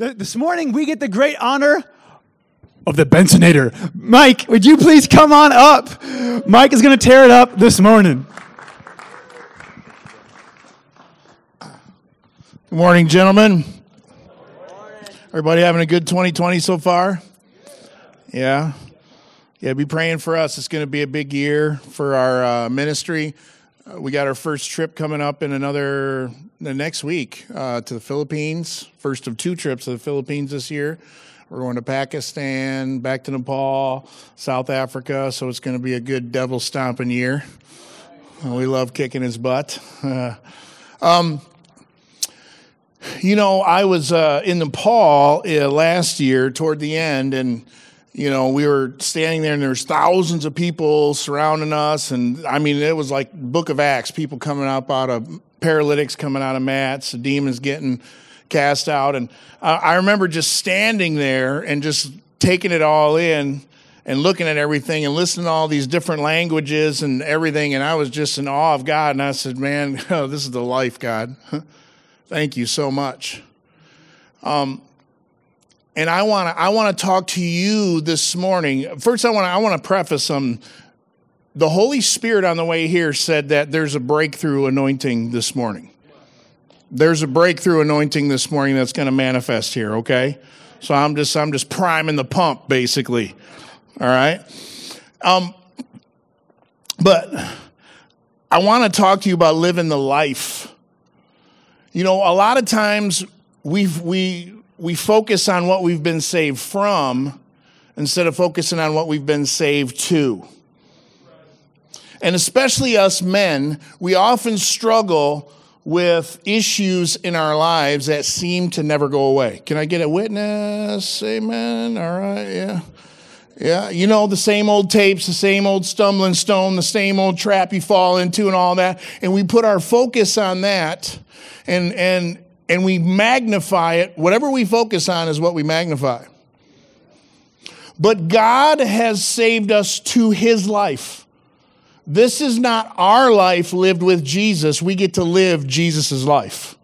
This morning, we get the great honor of the Bensonator. Mike, would you please come on up? Mike is going to tear it up this morning. Good morning, gentlemen. Everybody having a good 2020 so far? Yeah. Yeah, be praying for us. It's going to be a big year for our uh, ministry. Uh, we got our first trip coming up in another the next week uh, to the Philippines. First of two trips to the Philippines this year. We're going to Pakistan, back to Nepal, South Africa. So it's going to be a good devil stomping year. We love kicking his butt. um, you know, I was uh, in Nepal uh, last year toward the end, and you know, we were standing there, and there's thousands of people surrounding us, and I mean, it was like Book of Acts, people coming up out of paralytics coming out of mats, demons getting cast out, and uh, I remember just standing there and just taking it all in and looking at everything and listening to all these different languages and everything, and I was just in awe of God, and I said, "Man, oh, this is the life, God." Thank you so much. Um, and I want to I want to talk to you this morning. First, I want I want to preface some. The Holy Spirit on the way here said that there's a breakthrough anointing this morning. There's a breakthrough anointing this morning that's going to manifest here. Okay, so I'm just I'm just priming the pump basically. All right, um, but I want to talk to you about living the life you know, a lot of times we we we focus on what we've been saved from instead of focusing on what we've been saved to. And especially us men, we often struggle with issues in our lives that seem to never go away. Can I get a witness? Amen. All right, yeah. Yeah, you know, the same old tapes, the same old stumbling stone, the same old trap you fall into, and all that. And we put our focus on that and and and we magnify it. Whatever we focus on is what we magnify. But God has saved us to his life. This is not our life lived with Jesus. We get to live Jesus' life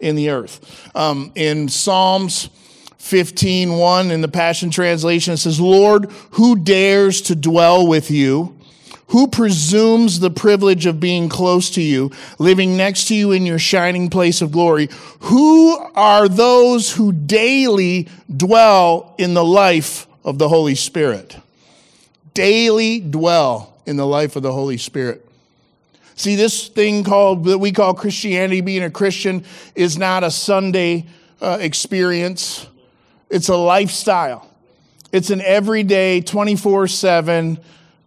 in the earth. Um, in Psalms 15 1 in the Passion Translation, it says, Lord, who dares to dwell with you? Who presumes the privilege of being close to you, living next to you in your shining place of glory? Who are those who daily dwell in the life of the Holy Spirit? Daily dwell in the life of the Holy Spirit. See, this thing called that we call Christianity, being a Christian, is not a Sunday uh, experience. It's a lifestyle. It's an everyday, 24 7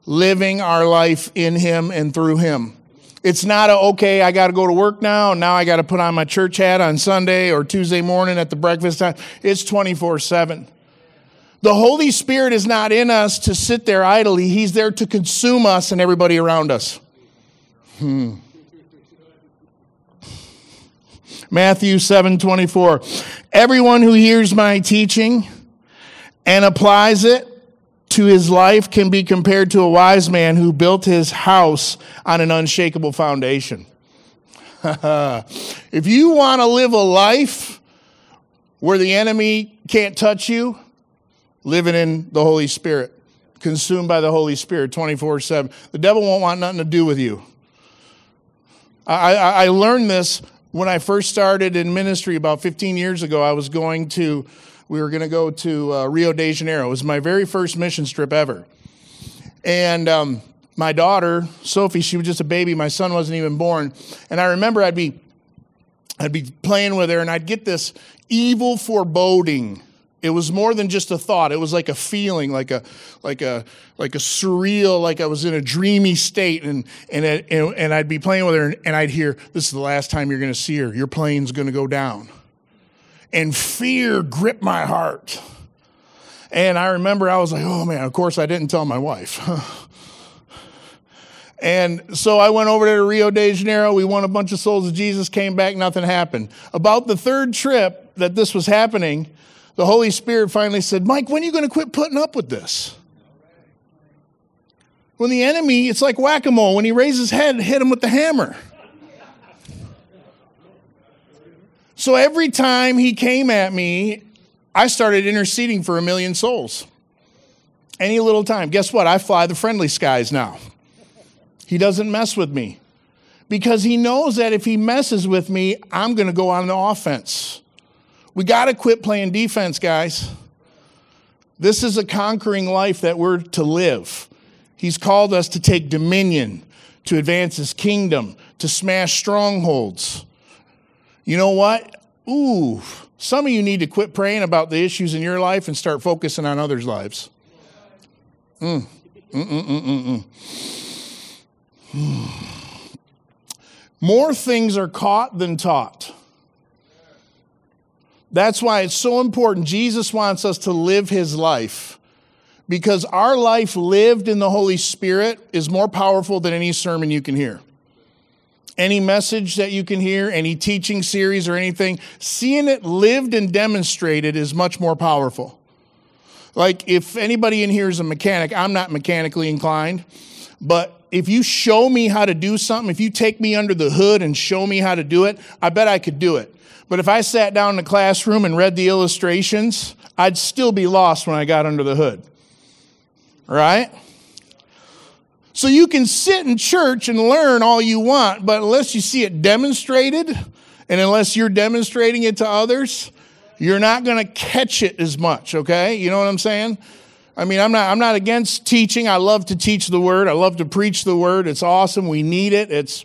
living our life in Him and through Him. It's not a, okay, I got to go to work now, and now I got to put on my church hat on Sunday or Tuesday morning at the breakfast time. It's 24 7. The Holy Spirit is not in us to sit there idly, He's there to consume us and everybody around us. Hmm. Matthew 7 24. Everyone who hears my teaching and applies it to his life can be compared to a wise man who built his house on an unshakable foundation. if you want to live a life where the enemy can't touch you, living in the Holy Spirit, consumed by the Holy Spirit 24 7, the devil won't want nothing to do with you. I, I, I learned this when I first started in ministry about 15 years ago. I was going to we were going to go to uh, Rio de Janeiro. It was my very first mission trip ever. And um, my daughter, Sophie, she was just a baby. My son wasn't even born. And I remember I'd be, I'd be playing with her and I'd get this evil foreboding. It was more than just a thought. It was like a feeling, like a, like a, like a surreal, like I was in a dreamy state. And, and, it, and I'd be playing with her and I'd hear, this is the last time you're going to see her. Your plane's going to go down and fear gripped my heart. And I remember I was like, oh man, of course I didn't tell my wife. and so I went over to Rio de Janeiro. We won a bunch of souls of Jesus, came back, nothing happened. About the third trip that this was happening, the Holy Spirit finally said, Mike, when are you going to quit putting up with this? When the enemy, it's like whack a mole. When he raises his head, hit him with the hammer. So every time he came at me, I started interceding for a million souls. Any little time. Guess what? I fly the friendly skies now. He doesn't mess with me because he knows that if he messes with me, I'm going to go on the offense. We got to quit playing defense, guys. This is a conquering life that we're to live. He's called us to take dominion, to advance his kingdom, to smash strongholds. You know what? Ooh, some of you need to quit praying about the issues in your life and start focusing on others' lives. Mm. More things are caught than taught. That's why it's so important. Jesus wants us to live his life because our life lived in the Holy Spirit is more powerful than any sermon you can hear. Any message that you can hear, any teaching series or anything, seeing it lived and demonstrated is much more powerful. Like if anybody in here is a mechanic, I'm not mechanically inclined, but if you show me how to do something, if you take me under the hood and show me how to do it, I bet I could do it. But if I sat down in the classroom and read the illustrations, I'd still be lost when I got under the hood. Right? So you can sit in church and learn all you want, but unless you see it demonstrated, and unless you're demonstrating it to others, you're not going to catch it as much, okay? You know what I'm saying? I mean, I'm not, I'm not against teaching. I love to teach the word. I love to preach the word. It's awesome. We need it. It's,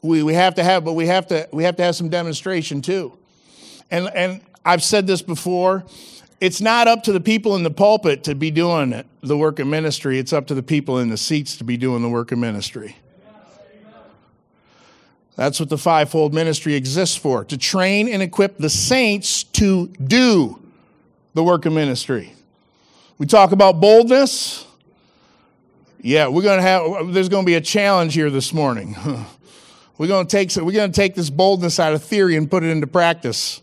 we, we have to have, but we have to, we have to have some demonstration too. And, and I've said this before. It's not up to the people in the pulpit to be doing the work of ministry. It's up to the people in the seats to be doing the work of ministry. That's what the fivefold ministry exists for to train and equip the saints to do the work of ministry. We talk about boldness. Yeah, we're going to have there's going to be a challenge here this morning. We're going to take we're going to take this boldness out of theory and put it into practice.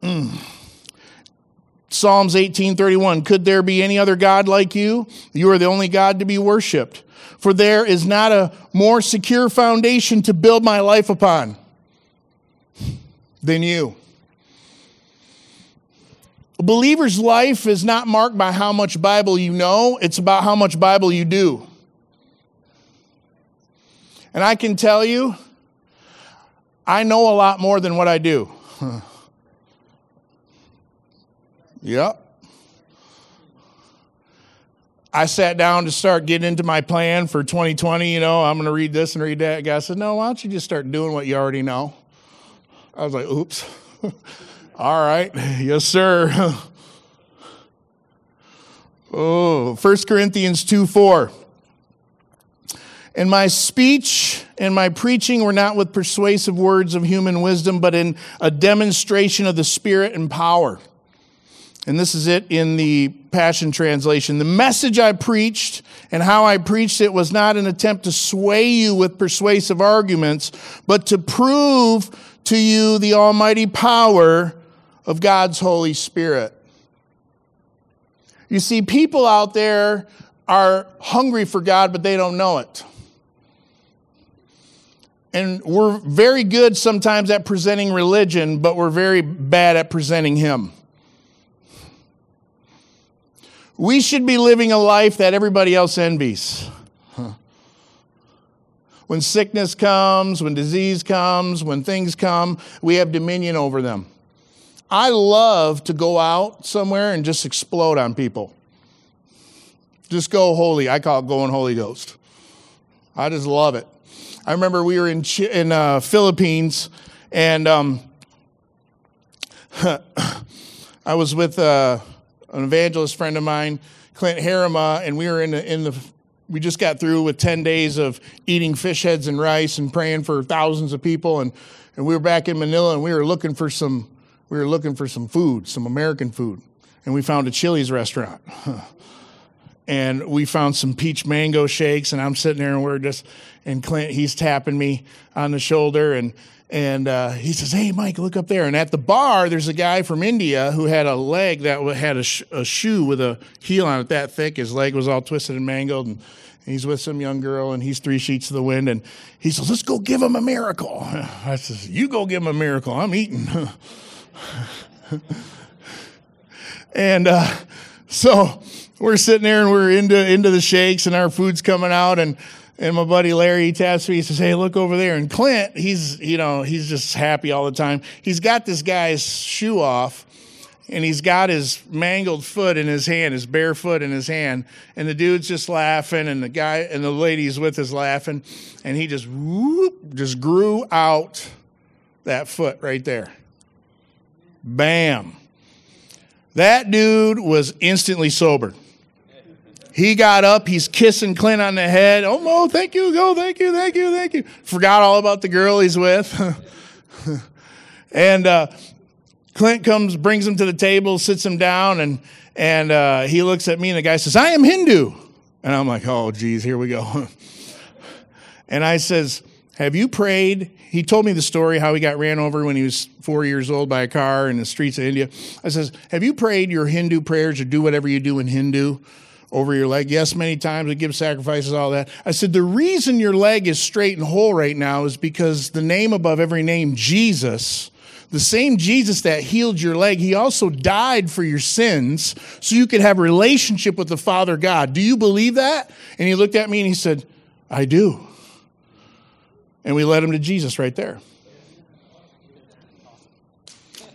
Mm. Psalms 18:31 Could there be any other god like you? You are the only god to be worshiped. For there is not a more secure foundation to build my life upon than you. A believer's life is not marked by how much Bible you know, it's about how much Bible you do. And I can tell you, I know a lot more than what I do. yep. I sat down to start getting into my plan for 2020. You know, I'm going to read this and read that. guy said, No, why don't you just start doing what you already know? I was like, Oops. All right. Yes, sir. oh, 1 Corinthians 2 4. And my speech and my preaching were not with persuasive words of human wisdom, but in a demonstration of the Spirit and power. And this is it in the Passion Translation. The message I preached and how I preached it was not an attempt to sway you with persuasive arguments, but to prove to you the almighty power of God's Holy Spirit. You see, people out there are hungry for God, but they don't know it. And we're very good sometimes at presenting religion, but we're very bad at presenting Him. We should be living a life that everybody else envies. When sickness comes, when disease comes, when things come, we have dominion over them. I love to go out somewhere and just explode on people. Just go holy. I call it going Holy Ghost. I just love it. I remember we were in in uh, Philippines, and um, I was with uh, an evangelist friend of mine, Clint Harima, and we were in the, in the we just got through with 10 days of eating fish heads and rice and praying for thousands of people and, and we were back in manila and we were looking for some we were looking for some food some american food and we found a chili's restaurant and we found some peach mango shakes and i'm sitting there and we're just and Clint, he's tapping me on the shoulder and and uh, he says, "Hey, Mike, look up there." And at the bar, there's a guy from India who had a leg that had a, sh- a shoe with a heel on it that thick. His leg was all twisted and mangled, and he's with some young girl, and he's three sheets to the wind. And he says, "Let's go give him a miracle." I says, "You go give him a miracle. I'm eating." and uh, so we're sitting there and we're into into the shakes and our food's coming out and and my buddy Larry taps me he says hey look over there. And Clint he's you know he's just happy all the time. He's got this guy's shoe off and he's got his mangled foot in his hand, his bare foot in his hand, and the dude's just laughing, and the guy and the lady's with is laughing, and he just whoop, just grew out that foot right there. Bam. That dude was instantly sober. He got up, he's kissing Clint on the head. Oh, Mo, thank you, go, thank you, thank you, thank you. Forgot all about the girl he's with. and uh, Clint comes, brings him to the table, sits him down, and, and uh, he looks at me, and the guy says, I am Hindu. And I'm like, oh, geez, here we go. and I says, have you prayed? He told me the story how he got ran over when he was four years old by a car in the streets of India. I says, Have you prayed your Hindu prayers or do whatever you do in Hindu over your leg? Yes, many times. We give sacrifices, all that. I said, The reason your leg is straight and whole right now is because the name above every name, Jesus, the same Jesus that healed your leg, he also died for your sins so you could have a relationship with the Father God. Do you believe that? And he looked at me and he said, I do and we led him to Jesus right there.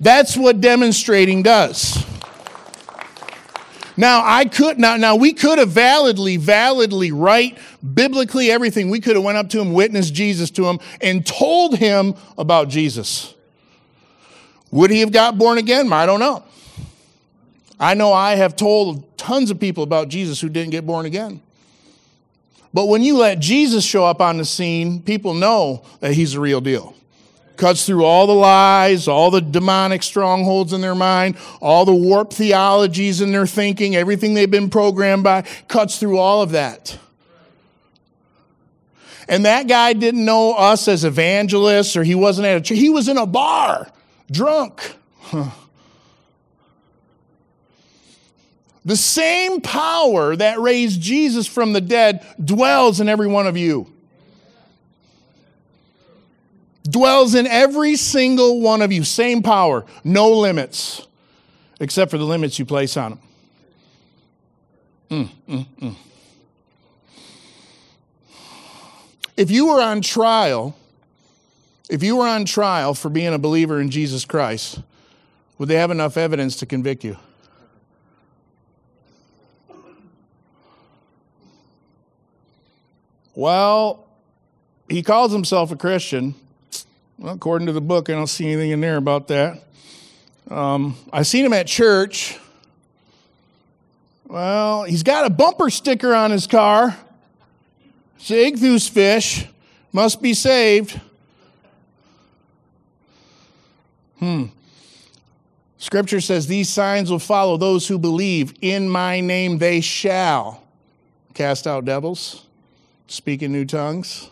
That's what demonstrating does. Now I could now now we could have validly, validly, right, biblically everything. We could have went up to him, witnessed Jesus to him, and told him about Jesus. Would he have got born again? I don't know. I know I have told tons of people about Jesus who didn't get born again. But when you let Jesus show up on the scene, people know that he's the real deal. Cuts through all the lies, all the demonic strongholds in their mind, all the warped theologies in their thinking, everything they've been programmed by, cuts through all of that. And that guy didn't know us as evangelists or he wasn't at a church. He was in a bar, drunk. The same power that raised Jesus from the dead dwells in every one of you. Dwells in every single one of you. Same power, no limits, except for the limits you place on them. Mm, mm, mm. If you were on trial, if you were on trial for being a believer in Jesus Christ, would they have enough evidence to convict you? Well, he calls himself a Christian. Well, according to the book, I don't see anything in there about that. Um, I seen him at church. Well, he's got a bumper sticker on his car. Ichthus fish must be saved. Hmm. Scripture says these signs will follow those who believe. In my name they shall cast out devils speak in new tongues,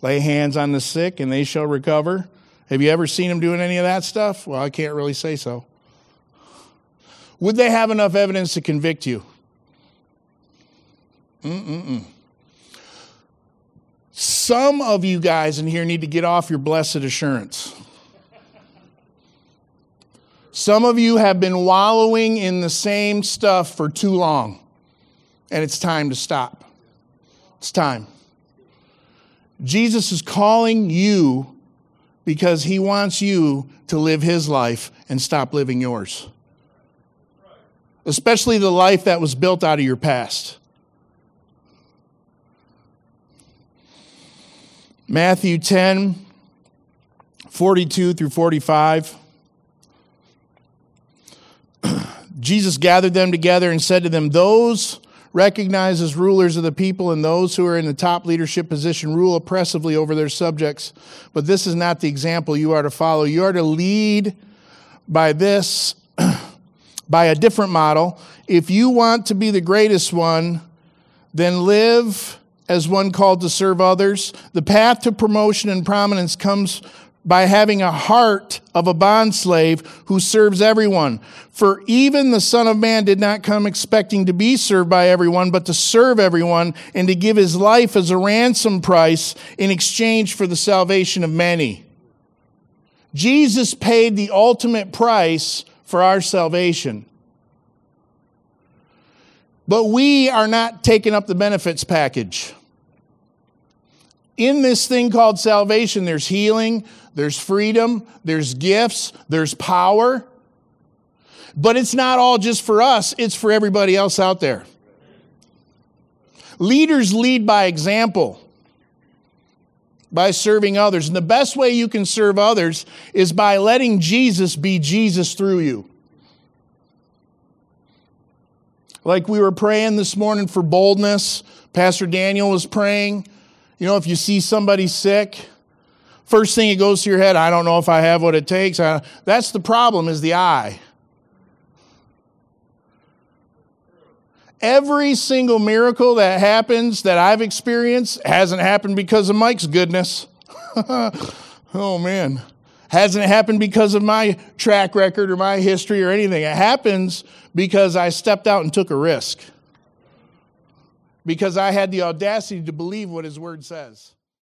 lay hands on the sick, and they shall recover. Have you ever seen them doing any of that stuff? Well, I can't really say so. Would they have enough evidence to convict you? Mm-mm-mm. Some of you guys in here need to get off your blessed assurance. Some of you have been wallowing in the same stuff for too long, and it's time to stop. It's time. Jesus is calling you because he wants you to live his life and stop living yours. Especially the life that was built out of your past. Matthew 10, 42 through 45. Jesus gathered them together and said to them, Those recognized as rulers of the people, and those who are in the top leadership position rule oppressively over their subjects. But this is not the example you are to follow. You are to lead by this, by a different model. If you want to be the greatest one, then live as one called to serve others. The path to promotion and prominence comes by having a heart of a bondslave who serves everyone. For even the Son of Man did not come expecting to be served by everyone, but to serve everyone and to give his life as a ransom price in exchange for the salvation of many. Jesus paid the ultimate price for our salvation. But we are not taking up the benefits package. In this thing called salvation, there's healing, there's freedom, there's gifts, there's power. But it's not all just for us, it's for everybody else out there. Leaders lead by example, by serving others. And the best way you can serve others is by letting Jesus be Jesus through you. Like we were praying this morning for boldness, Pastor Daniel was praying. You know, if you see somebody sick, first thing that goes to your head, I don't know if I have what it takes. that's the problem is the I. Every single miracle that happens that I've experienced hasn't happened because of Mike's goodness. oh man. Hasn't happened because of my track record or my history or anything. It happens because I stepped out and took a risk. Because I had the audacity to believe what his word says.